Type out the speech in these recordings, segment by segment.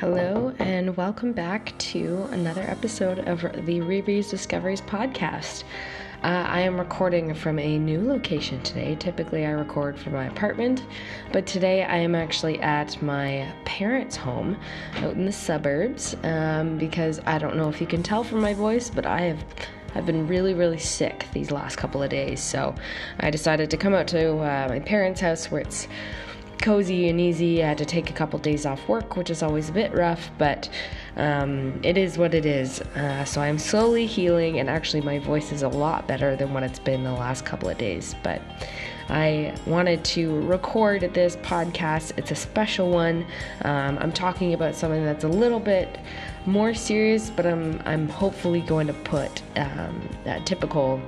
Hello, and welcome back to another episode of the Riri's Discoveries podcast. Uh, I am recording from a new location today. Typically, I record from my apartment, but today I am actually at my parents' home out in the suburbs um, because I don't know if you can tell from my voice, but I have. I've been really, really sick these last couple of days, so I decided to come out to uh, my parents' house where it's cozy and easy. I had to take a couple days off work, which is always a bit rough, but um, it is what it is. Uh, so I'm slowly healing, and actually, my voice is a lot better than what it's been the last couple of days. But I wanted to record this podcast. It's a special one. Um, I'm talking about something that's a little bit more serious, but I'm I'm hopefully going to put um, that typical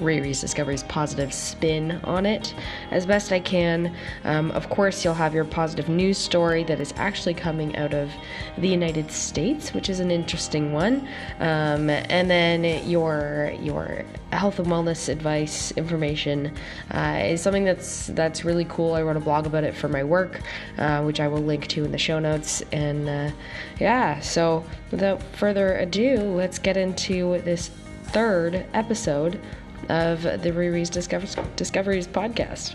Riri's Discoveries positive spin on it as best I can. Um, of course, you'll have your positive news story that is actually coming out of the United States, which is an interesting one. Um, and then your your health and wellness advice information uh, is something that's that's really cool. I wrote a blog about it for my work, uh, which I will link to in the show notes. And uh, yeah, so without further ado, let's get into this third episode of the Riri's Discoveries, podcast.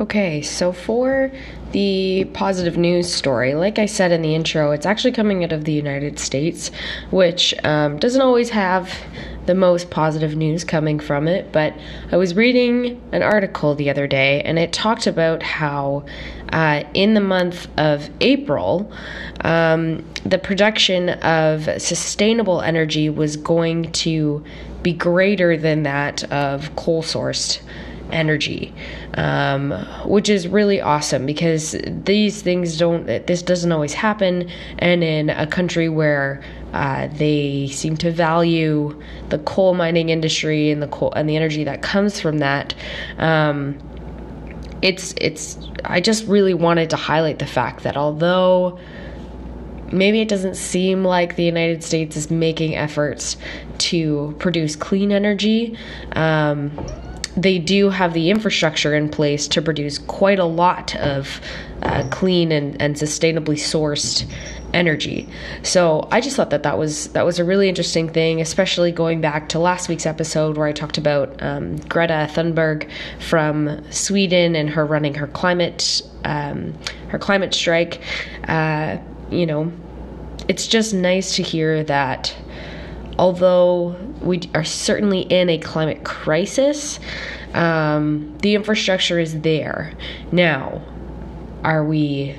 Okay, so for the positive news story, like I said in the intro, it's actually coming out of the United States, which um, doesn't always have the most positive news coming from it. But I was reading an article the other day, and it talked about how uh, in the month of April, um, the production of sustainable energy was going to be greater than that of coal sourced energy, um, which is really awesome because these things don't, this doesn't always happen. And in a country where uh, they seem to value the coal mining industry and the coal and the energy that comes from that, um, it's it's. I just really wanted to highlight the fact that although maybe it doesn't seem like the United States is making efforts to produce clean energy. Um, they do have the infrastructure in place to produce quite a lot of uh, clean and, and sustainably sourced energy. So I just thought that that was that was a really interesting thing, especially going back to last week's episode where I talked about um, Greta Thunberg from Sweden and her running her climate um, her climate strike. Uh, you know, it's just nice to hear that although we are certainly in a climate crisis, um, the infrastructure is there. Now, are we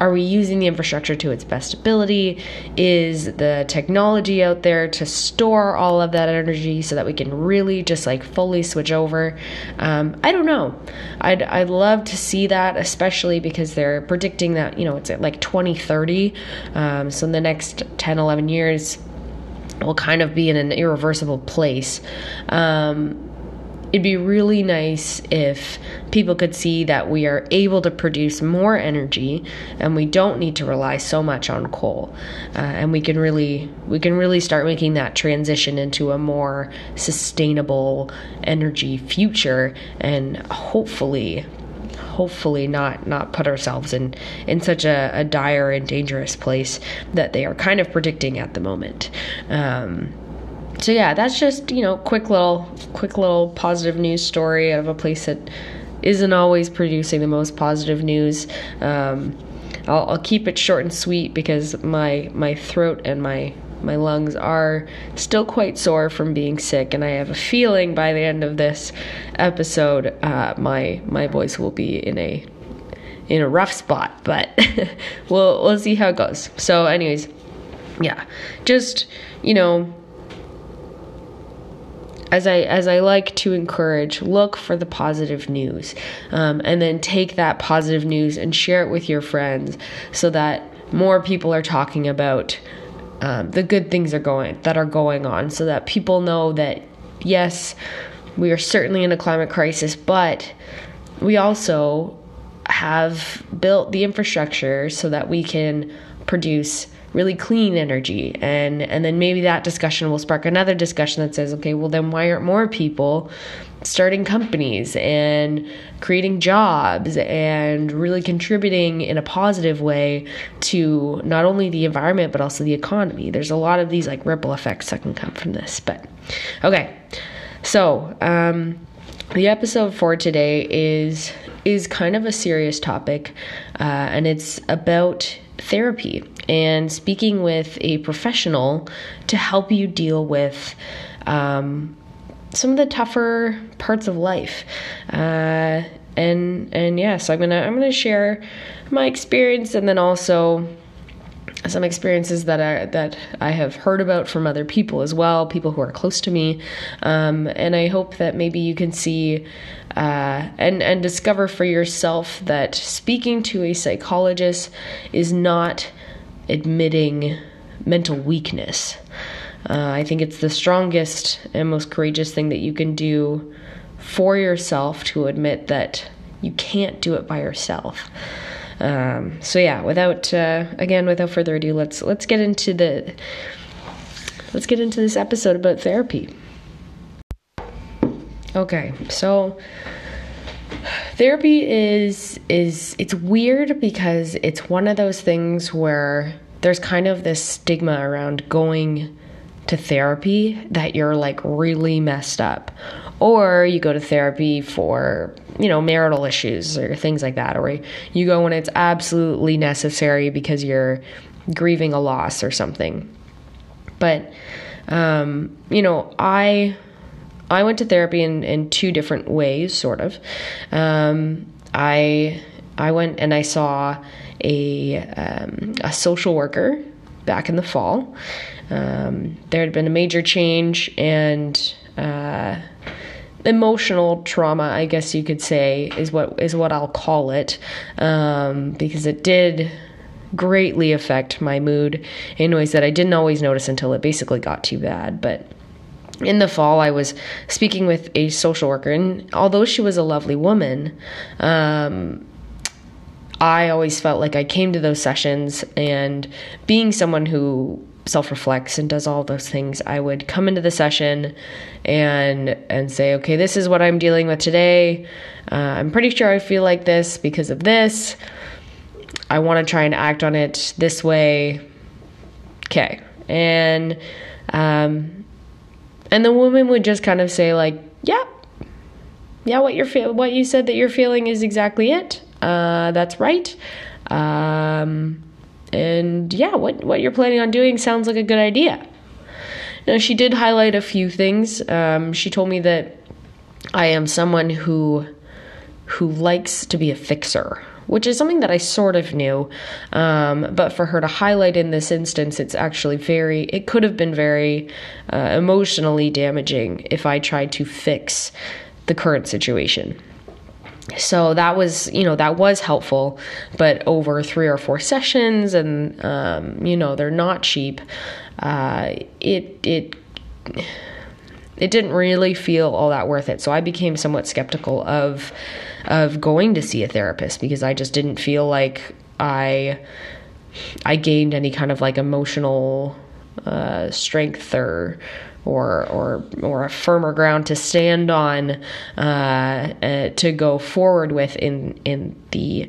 are we using the infrastructure to its best ability? Is the technology out there to store all of that energy so that we can really just like fully switch over? Um, I don't know. I'd, I'd love to see that, especially because they're predicting that, you know, it's at like 2030. Um, so in the next 10, 11 years, will kind of be in an irreversible place. Um, it'd be really nice if people could see that we are able to produce more energy and we don't need to rely so much on coal uh, and we can really we can really start making that transition into a more sustainable energy future and hopefully hopefully not not put ourselves in in such a, a dire and dangerous place that they are kind of predicting at the moment um, so yeah, that's just you know quick little quick little positive news story of a place that isn't always producing the most positive news. Um, I'll, I'll keep it short and sweet because my my throat and my my lungs are still quite sore from being sick, and I have a feeling by the end of this episode, uh, my my voice will be in a in a rough spot. But we'll we'll see how it goes. So, anyways, yeah, just you know as I as I like to encourage, look for the positive news, um, and then take that positive news and share it with your friends, so that more people are talking about um, the good things are going that are going on, so that people know that yes, we are certainly in a climate crisis, but we also have built the infrastructure so that we can produce really clean energy. And and then maybe that discussion will spark another discussion that says okay well then why aren't more people starting companies and creating jobs and really contributing in a positive way to not only the environment but also the economy? There's a lot of these like ripple effects that can come from this but okay. So um the episode for today is is kind of a serious topic, uh, and it's about therapy and speaking with a professional to help you deal with um, some of the tougher parts of life. Uh, and and yeah, so I'm gonna I'm gonna share my experience and then also some experiences that I that I have heard about from other people as well, people who are close to me, um, and I hope that maybe you can see uh, and and discover for yourself that speaking to a psychologist is not admitting mental weakness. Uh, I think it's the strongest and most courageous thing that you can do for yourself to admit that you can't do it by yourself. Um, so yeah, without uh, again, without further ado, let's let's get into the let's get into this episode about therapy. Okay, so therapy is is it's weird because it's one of those things where there's kind of this stigma around going to therapy that you're like really messed up. Or you go to therapy for you know marital issues or things like that or you go when it's absolutely necessary because you're grieving a loss or something. But um, you know i i went to therapy in, in two different ways sort of um, i i went and i saw a um, a social worker back in the fall um, there had been a major change and uh, emotional trauma, I guess you could say, is what is what I'll call it, um, because it did greatly affect my mood in ways that I didn't always notice until it basically got too bad. But in the fall, I was speaking with a social worker, and although she was a lovely woman, um, I always felt like I came to those sessions and being someone who self reflects and does all those things, I would come into the session and and say, okay, this is what I'm dealing with today. Uh, I'm pretty sure I feel like this because of this. I want to try and act on it this way. Okay, and um, and the woman would just kind of say like, yeah, yeah, what you're fe- what you said that you're feeling is exactly it. Uh, that's right. Um, and yeah, what, what you're planning on doing sounds like a good idea. Now, she did highlight a few things. Um, she told me that I am someone who who likes to be a fixer, which is something that I sort of knew. Um, but for her to highlight in this instance, it's actually very, it could have been very uh, emotionally damaging if I tried to fix the current situation so that was you know that was helpful but over three or four sessions and um, you know they're not cheap uh, it it it didn't really feel all that worth it so i became somewhat skeptical of of going to see a therapist because i just didn't feel like i i gained any kind of like emotional uh, strength or or or or a firmer ground to stand on uh, uh, to go forward with in in the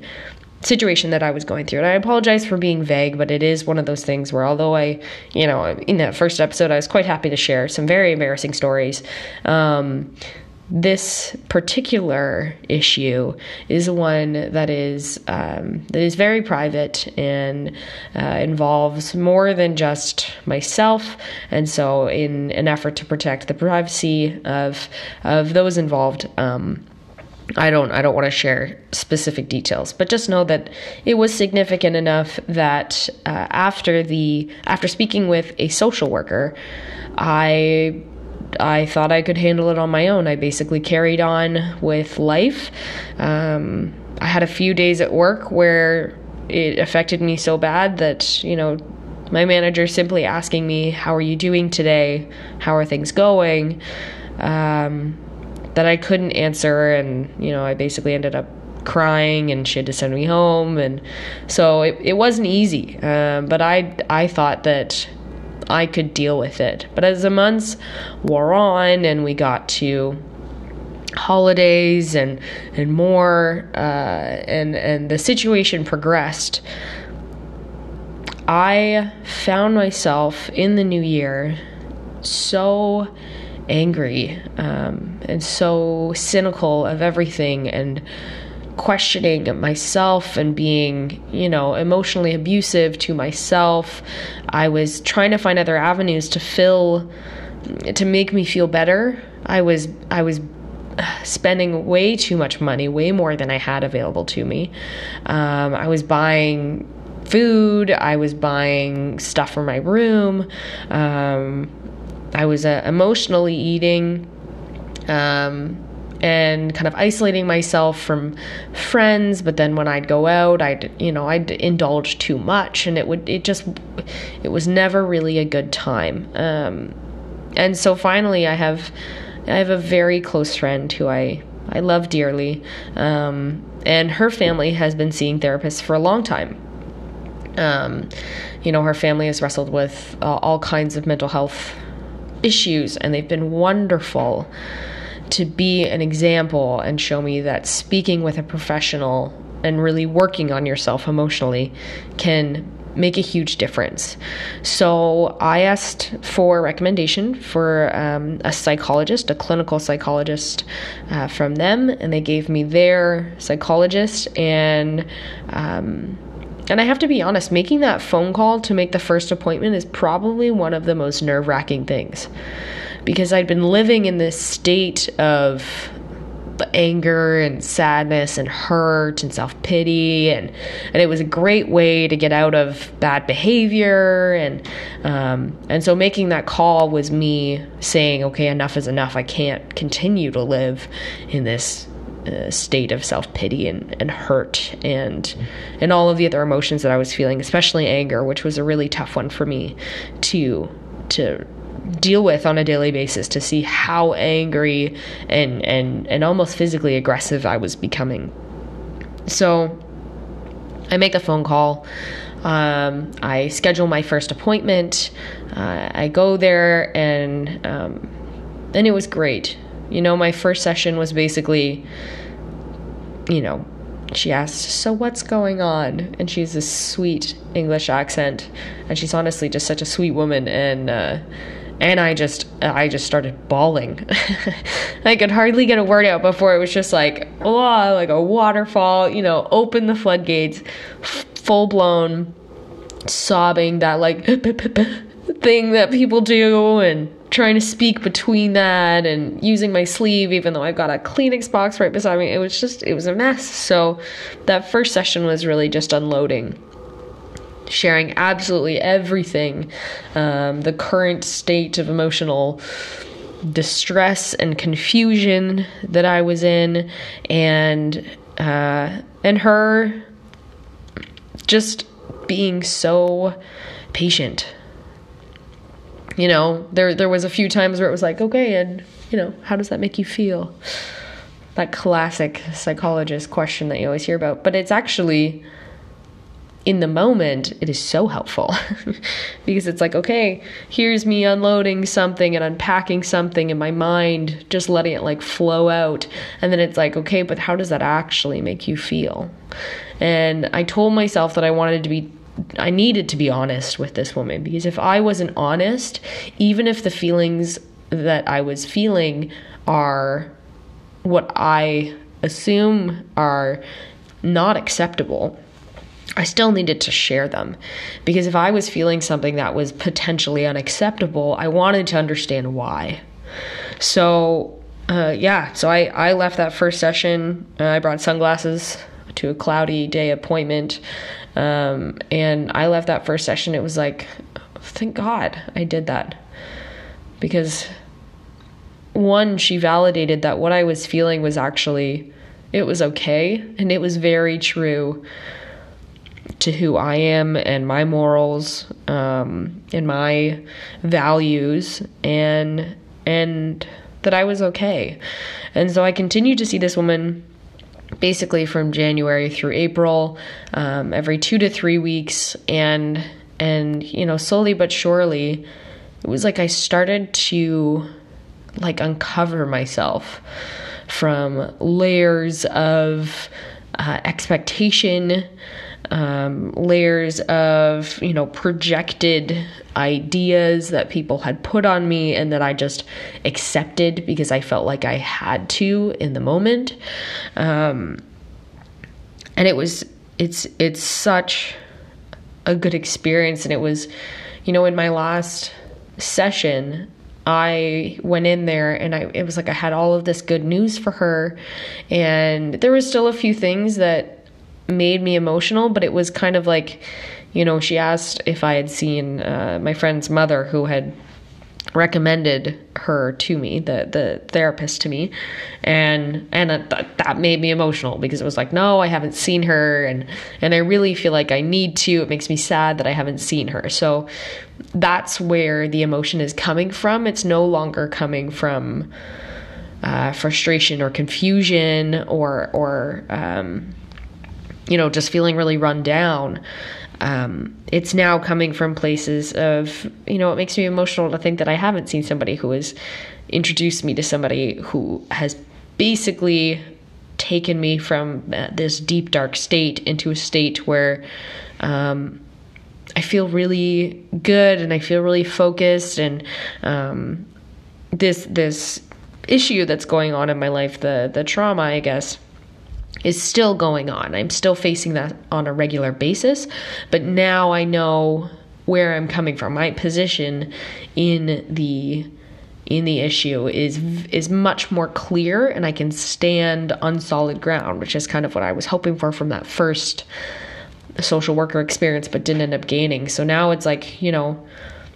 situation that I was going through. And I apologize for being vague, but it is one of those things where although I, you know, in that first episode I was quite happy to share some very embarrassing stories. Um, this particular issue is one that is um, that is very private and uh, involves more than just myself. And so, in an effort to protect the privacy of of those involved. Um, I don't I don't want to share specific details, but just know that it was significant enough that uh, after the after speaking with a social worker, I I thought I could handle it on my own. I basically carried on with life. Um, I had a few days at work where it affected me so bad that, you know, my manager simply asking me, How are you doing today? How are things going? Um, that I couldn't answer. And, you know, I basically ended up crying and she had to send me home and so it, it wasn't easy uh, but I I thought that I could deal with it. But as the months wore on and we got to holidays and and more uh, and and the situation progressed I found myself in the new year so angry um, and so cynical of everything and questioning myself and being, you know, emotionally abusive to myself. I was trying to find other avenues to fill to make me feel better. I was I was spending way too much money, way more than I had available to me. Um, I was buying food. I was buying stuff for my room. Um, I was uh, emotionally eating. Um, and kind of isolating myself from friends but then when i'd go out i'd you know i'd indulge too much and it would it just it was never really a good time. Um, and so finally i have i have a very close friend who i i love dearly um, and her family has been seeing therapists for a long time. Um, you know, her family has wrestled with uh, all kinds of mental health issues, and they've been wonderful to be an example and show me that speaking with a professional and really working on yourself emotionally can make a huge difference. So I asked for a recommendation for um, a psychologist, a clinical psychologist uh, from them, and they gave me their psychologist and. Um, and I have to be honest, making that phone call to make the first appointment is probably one of the most nerve wracking things. Because I'd been living in this state of anger and sadness and hurt and self pity and and it was a great way to get out of bad behavior. And um, and so making that call was me saying okay enough is enough. I can't continue to live in this state of self pity and, and hurt and and all of the other emotions that I was feeling, especially anger, which was a really tough one for me to to deal with on a daily basis to see how angry and and and almost physically aggressive I was becoming. So I make a phone call. Um, I schedule my first appointment. Uh, I go there and um, and it was great. You know, my first session was basically, you know, she asked, So what's going on? And she's this sweet English accent. And she's honestly just such a sweet woman. And, uh, and I just, I just started bawling. I could hardly get a word out before it was just like, oh, like a waterfall, you know, open the floodgates, full blown sobbing, that like thing that people do. And, trying to speak between that and using my sleeve even though I've got a Kleenex box right beside me. It was just it was a mess. So that first session was really just unloading. Sharing absolutely everything, um, the current state of emotional distress and confusion that I was in, and uh, and her just being so patient you know, there there was a few times where it was like, okay, and you know, how does that make you feel? That classic psychologist question that you always hear about, but it's actually in the moment it is so helpful. Because it's like okay here's me unloading something and unpacking something in my mind just letting it like flow out. And then it's like okay but how does that actually make you feel? And i told myself that i wanted to be I needed to be honest with this woman. Because if I wasn't honest, even if the feelings that I was feeling are what I assume are not acceptable, I still needed to share them. Because if I was feeling something that was potentially unacceptable, I wanted to understand why. So, uh, yeah, so I, I left that first session. Uh, I brought sunglasses to a cloudy day appointment. Um, and I left that first session. It was like, thank God I did that. Because one, she validated that what I was feeling was actually, it was okay. And it was very true to who I am and my morals um, and my values and and that I was okay. And so I continued to see this woman basically from January through April, um, every two to three weeks, and and you know slowly but surely, it was like I started to like uncover myself from layers of uh, expectation um, layers of you know projected ideas that people had put on me and that I just accepted because I felt like I had to in the moment. Um, and it was it's it's such a good experience and it was you know in my last session I went in there and I it was like I had all of this good news for her and there was still a few things that made me emotional, but it was kind of like, you know, she asked if I had seen uh, my friend's mother who had recommended her to me the the therapist to me. And and th- that made me emotional because it was like no I haven't seen her. And and I really feel like I need to. It makes me sad that I haven't seen her. So that's where the emotion is coming from. It's no longer coming from uh, frustration or confusion or or um, you know, just feeling really run down. Um, it's now coming from places of, you know, it makes me emotional to think that I haven't seen somebody who has introduced me to somebody who has basically taken me from uh, this deep, dark state into a state where um, I feel really good and I feel really focused and um, this this issue that's going on in my life, the the trauma, I guess is still going on. I'm still facing that on a regular basis, but now I know where I'm coming from. My position in the in the issue is is much more clear and I can stand on solid ground, which is kind of what I was hoping for from that first social worker experience but didn't end up gaining. So now it's like, you know,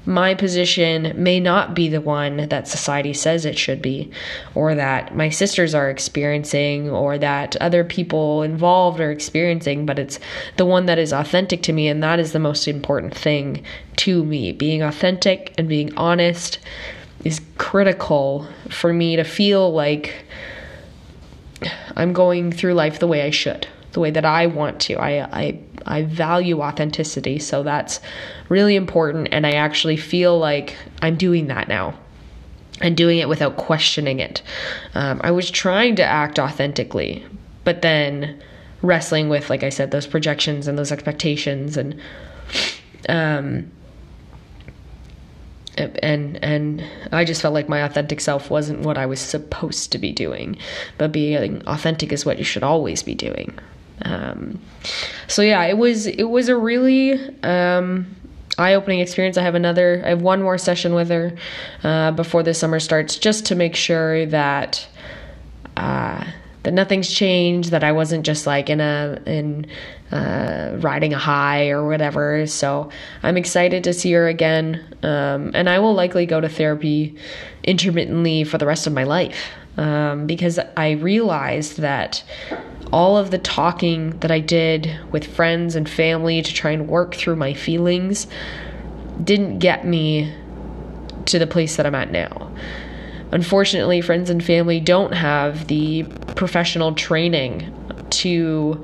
my position may not be the one that society says it should be, or that my sisters are experiencing, or that other people involved are experiencing, but it's the one that is authentic to me, and that is the most important thing to me. Being authentic and being honest is critical for me to feel like I'm going through life the way I should, the way that I want to. I, I I value authenticity, so that's really important. And I actually feel like I'm doing that now and doing it without questioning it. Um, I was trying to act authentically, but then wrestling with, like I said, those projections and those expectations and um, and and I just felt like my authentic self wasn't what I was supposed to be doing, but being authentic is what you should always be doing. Um, so yeah, it was it was a really um, eye-opening experience. I have another, I have one more session with her uh, before the summer starts, just to make sure that uh, that nothing's changed, that I wasn't just like in a in uh, riding a high or whatever. So I'm excited to see her again, um, and I will likely go to therapy intermittently for the rest of my life um, because I realized that all of the talking that I did with friends and family to try and work through my feelings didn't get me to the place that I'm at now. Unfortunately, friends and family don't have the professional training to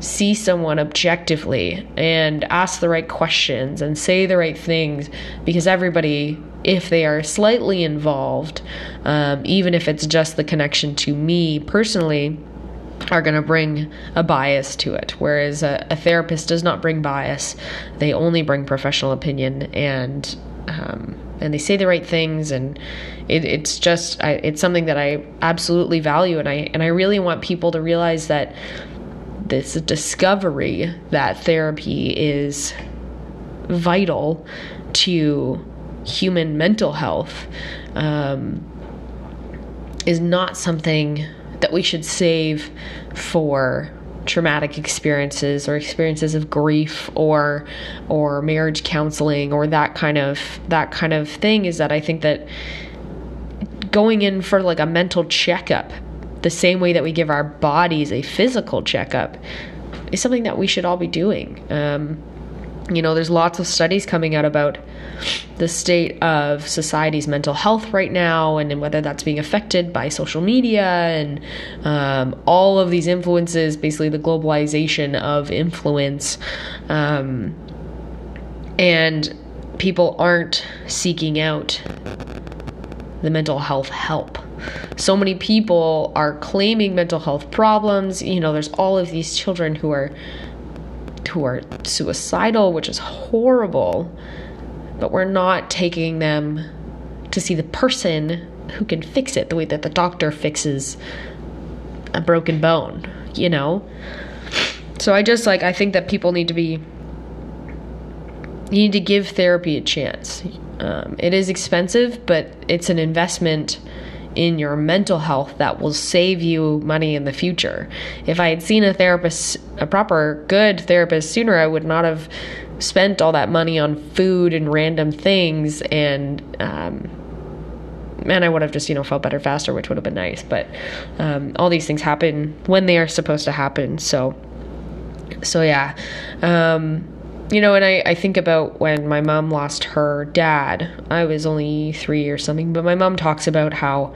see someone objectively and ask the right questions and say the right things because everybody if they are slightly involved um, even if it's just the connection to me personally are going to bring a bias to it. Whereas a, a, therapist does not bring bias. They only bring professional opinion and um, and they say the right things and it, it's just I, it's something that I absolutely value and I and I really want people to realize that this discovery that therapy is vital to human mental health um, is not something that we should save for traumatic experiences or experiences of grief or or marriage counseling or that kind of that kind of thing is that I think that going in for like a mental checkup the same way that we give our bodies a physical checkup is something that we should all be doing. Um, you know, there's lots of studies coming out about the state of society's mental health right now and whether that's being affected by social media and um, all of these influences, basically the globalization of influence. Um, and people aren't seeking out the mental health help. So many people are claiming mental health problems. You know, there's all of these children who are who are suicidal, which is horrible, but we're not taking them to see the person who can fix it the way that the doctor fixes a broken bone, you know? So I just like, I think that people need to be, you need to give therapy a chance. Um, it is expensive, but it's an investment in your mental health that will save you money in the future. If I had seen a therapist, a proper good therapist sooner, I would not have spent all that money on food and random things and um, and I would have just you know felt better faster, which would have been nice. But um, all these things happen when they are supposed to happen. So so yeah. Um, you know, and I, I think about when my mom lost her dad. I was only three or something, but my mom talks about how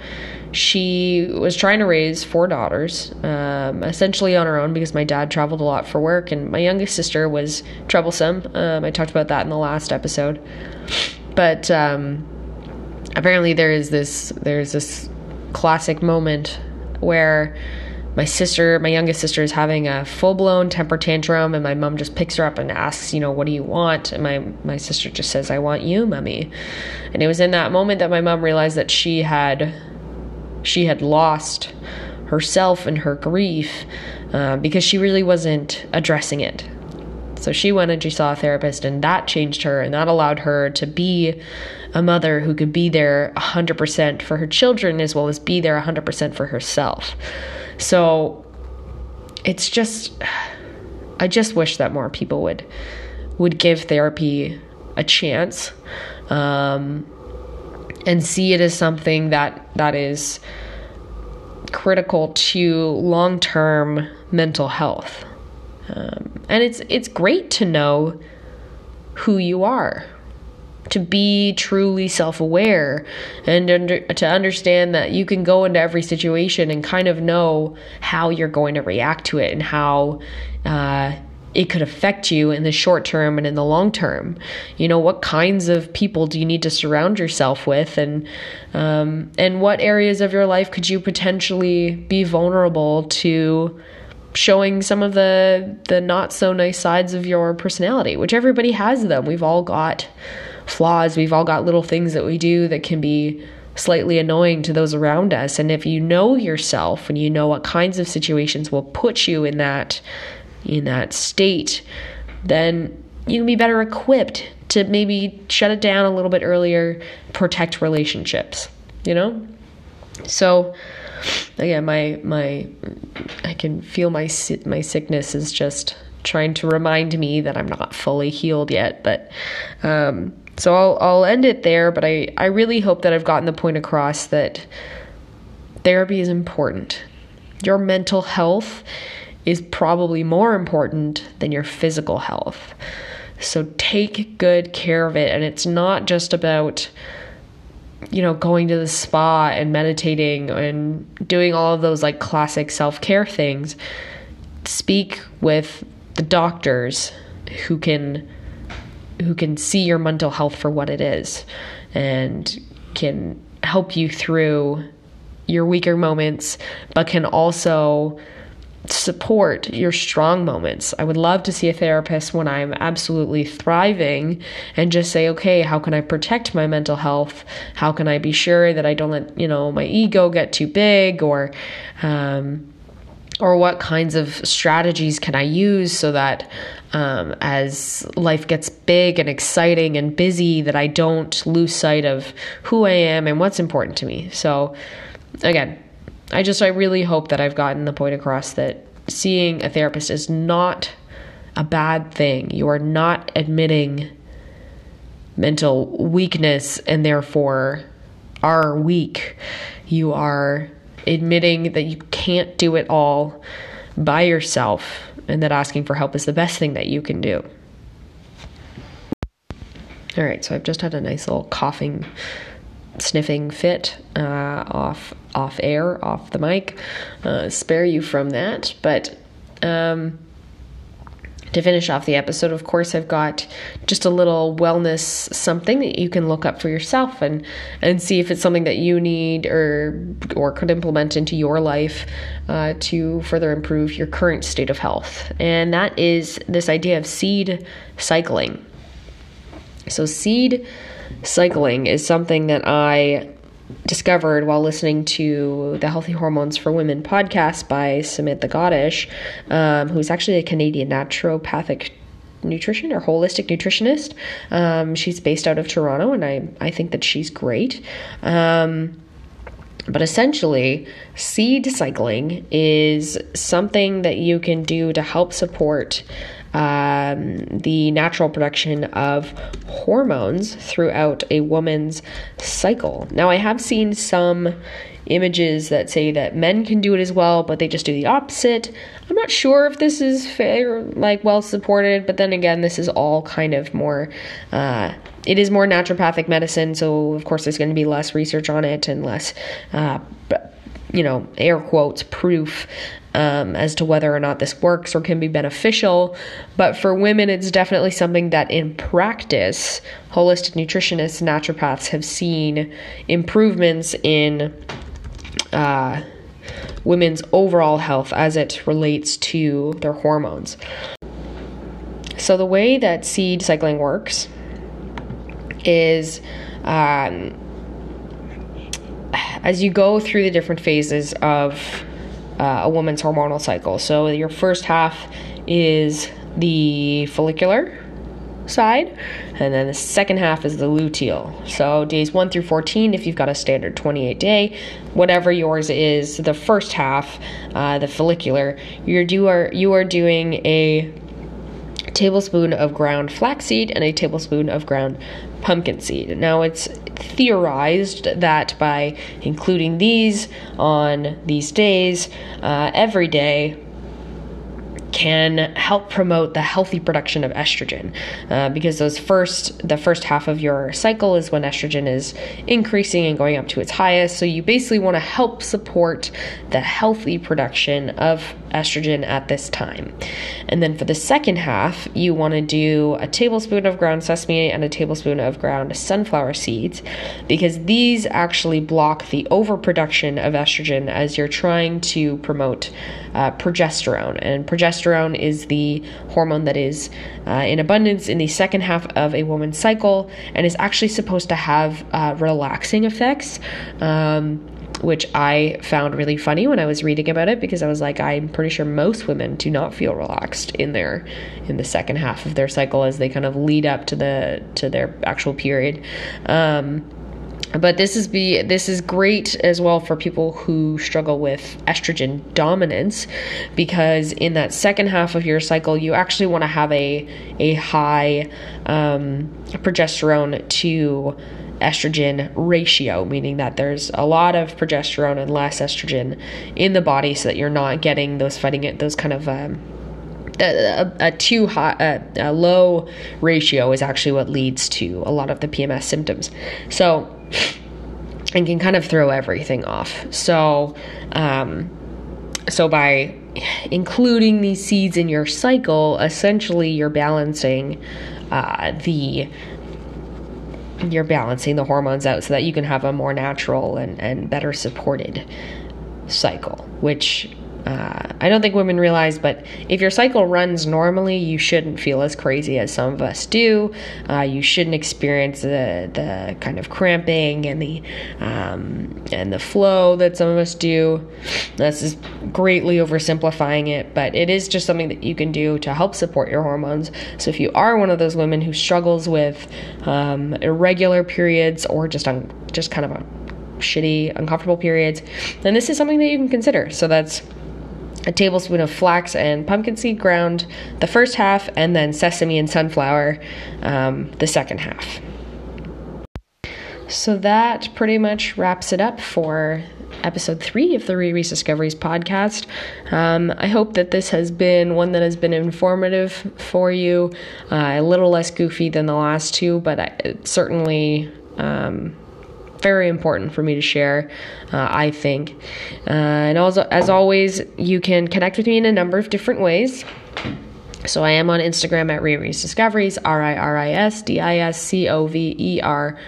she was trying to raise four daughters, um, essentially on her own because my dad traveled a lot for work, and my youngest sister was troublesome. Um, I talked about that in the last episode, but um, apparently there is this there's this classic moment where my sister, my youngest sister, is having a full blown temper tantrum, and my mom just picks her up and asks, you know, what do you want? And my my sister just says, I want you, mummy. And it was in that moment that my mom realized that she had she had lost herself and her grief uh, because she really wasn't addressing it. So she went and she saw a therapist, and that changed her, and that allowed her to be a mother who could be there 100% for her children as well as be there 100% for herself. So it's just I just wish that more people would would give therapy a chance um, and see it as something that that is critical to long-term mental health. Um, and it's it's great to know who you are to be truly self aware and under, to understand that you can go into every situation and kind of know how you're going to react to it and how uh, it could affect you in the short term and in the long term. You know, what kinds of people do you need to surround yourself with, and um, and what areas of your life could you potentially be vulnerable to? showing some of the the not so nice sides of your personality which everybody has them we've all got flaws. We've all got little things that we do that can be slightly annoying to those around us. And if you know yourself and you know what kinds of situations will put you in that in that state, then you can be better equipped to maybe shut it down a little bit earlier, protect relationships, you know? So again, my my I can feel my my sickness is just trying to remind me that I'm not fully healed yet, but um so I'll I'll end it there, but I, I really hope that I've gotten the point across that therapy is important. Your mental health is probably more important than your physical health. So take good care of it and it's not just about you know going to the spa and meditating and doing all of those like classic self-care things. Speak with the doctors who can who can see your mental health for what it is and can help you through your weaker moments, but can also support your strong moments. I would love to see a therapist when I'm absolutely thriving and just say, okay, how can I protect my mental health? How can I be sure that I don't let, you know, my ego get too big or, um, or what kinds of strategies can I use so that um, as life gets big and exciting and busy, that I don't lose sight of who I am and what's important to me. So, again, I just I really hope that I've gotten the point across that seeing a therapist is not a bad thing. You are not admitting mental weakness and therefore are weak. You are admitting that you can't do it all by yourself and that asking for help is the best thing that you can do. All right, so I've just had a nice little coughing, sniffing fit uh, off off air, off the mic. Uh, spare you from that, but. Um, to finish off the episode, of course, I've got just a little wellness something that you can look up for yourself and and see if it's something that you need or or could implement into your life uh, to further improve your current state of health. And that is this idea of seed cycling. So, seed cycling is something that I discovered while listening to the Healthy Hormones for Women podcast by Samantha Gladish, um, who's actually a Canadian naturopathic nutrition or holistic nutritionist. Um, she's based out of Toronto, and I, I think that she's great. Um, but essentially, seed cycling is something that you can do to help support um, the natural production of hormones throughout a woman's cycle. Now, I have seen some images that say that men can do it as well, but they just do the opposite. I'm not sure if this is fair, like well supported, but then again, this is all kind of more. Uh, it is more naturopathic medicine, so of course there's going to be less research on it and less, uh, you know, air quotes proof um, as to whether or not this works or can be beneficial. But for women, it's definitely something that in practice, holistic nutritionists, naturopaths have seen improvements in uh, women's overall health as it relates to their hormones. So, the way that seed cycling works is um, as you go through the different phases of uh, a woman's hormonal cycle. So your first half is the follicular side, and then the second half is the luteal. So days 1 through 14, if you've got a standard 28 day, whatever yours is, the first half, uh, the follicular, you're do are, you are doing a tablespoon of ground flaxseed and a tablespoon of ground pumpkin seed. Now, it's theorized that by including these on these days, uh, every day, can help promote the healthy production of estrogen uh, because those first the first half of your cycle is when estrogen is increasing and going up to its highest. So you basically want to help support the healthy production of estrogen at this time. And then for the second half you want to do a tablespoon of ground sesame and a tablespoon of ground sunflower seeds because these actually block the overproduction of estrogen as you're trying to promote uh, progesterone and progesterone is the hormone that is uh, in abundance in the second half of a woman's cycle and is actually supposed to have uh, relaxing effects. Um, which I found really funny when I was reading about it because I was like, I'm pretty sure most women do not feel relaxed in their in the second half of their cycle as they kind of lead up to the to their actual period. Um, but this is be this is great as well for people who struggle with estrogen dominance because in that second half of your cycle you actually want to have a a high um, progesterone to estrogen ratio, meaning that there's a lot of progesterone and less estrogen in the body, so that you're not getting those fighting it those kind of um, a, a, too high, a, a low ratio is actually what leads to a lot of the PMS symptoms. So and can kind of throw everything off. So, um, so by including these seeds in your cycle, essentially you're balancing uh, the you're balancing the hormones out so that you can have a more natural and, and better supported cycle, which uh, I don't think women realize, but if your cycle runs normally, you shouldn't feel as crazy as some of us do. Uh, you shouldn't experience the the kind of cramping and the um, and the flow that some of us do. This is greatly oversimplifying it, but it is just something that you can do to help support your hormones. So if you are one of those women who struggles with um, irregular periods or just on just kind of a shitty, uncomfortable periods, then this is something that you can consider. So that's a tablespoon of flax and pumpkin seed ground the first half, and then sesame and sunflower um, the second half. so that pretty much wraps it up for episode three of the Riri's Discoveries podcast. Um, I hope that this has been one that has been informative for you, uh, a little less goofy than the last two, but it's certainly. Um, very important for me to share, uh, I think. Uh, and also, as always, you can connect with me in a number of different ways. So I am on Instagram at Riri's Discoveries, R I R I S D I S C O V E R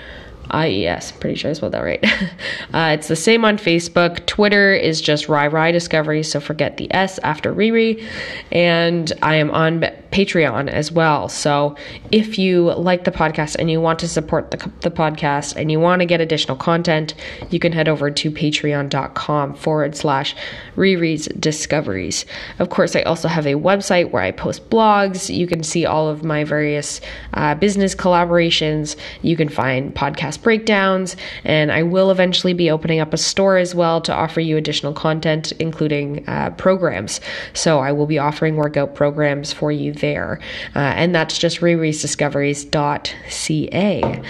IES. Pretty sure I spelled that right. uh, it's the same on Facebook. Twitter is just Rai Discovery, so forget the S after Riri. And I am on Patreon as well. So if you like the podcast and you want to support the, the podcast and you want to get additional content, you can head over to patreon.com forward slash Riri's Discoveries. Of course, I also have a website where I post blogs. You can see all of my various uh, business collaborations. You can find podcast podcast breakdowns, and I will eventually be opening up a store as well to offer you additional content, including uh, programs. So I will be offering workout programs for you there, uh, and that's just ririsdiscoveries.ca.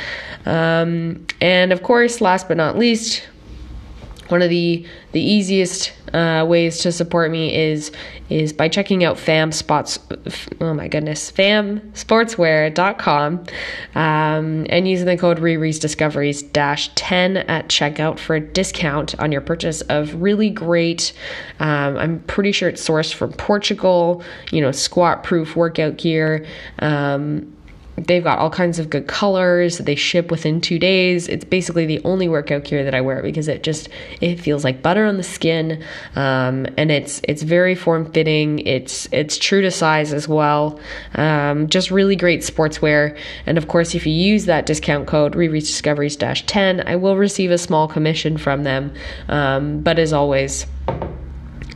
Um, and of course, last but not least, one of the the easiest uh, ways to support me is is by checking out fam spots oh my goodness famsportswear.com um, and using the code Riri's Discoveries dash 10 at checkout for a discount on your purchase of really great um, I'm pretty sure it's sourced from Portugal you know squat proof workout gear um, They've got all kinds of good colors. They ship within two days. It's basically the only workout gear that I wear because it just it feels like butter on the skin, um, and it's it's very form fitting. It's it's true to size as well. Um, just really great sportswear. And of course, if you use that discount code Riri's Discoveries 10, I will receive a small commission from them. Um, but as always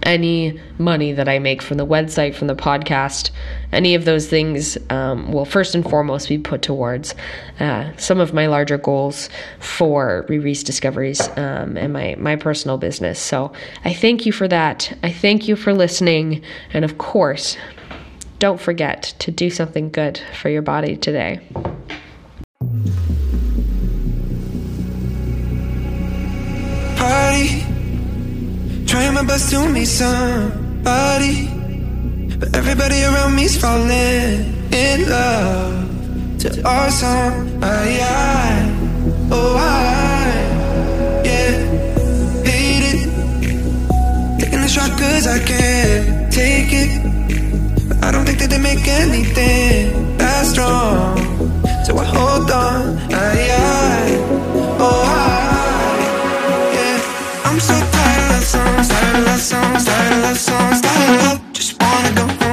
any money that I make from the website, from the podcast, any of those things um, will first and foremost be put towards uh, some of my larger goals for Riri's Discoveries um, and my, my personal business. So I thank you for that. I thank you for listening. And of course, don't forget to do something good for your body today. Party Trying my best to meet somebody But everybody around me's falling in love. To our song, I, I, oh I, yeah Hate it. Taking the shot cause I can't take it. But I don't think that they make anything that strong. So I hold on, I, oh I Start a love song, start a love song, start a love. Just wanna go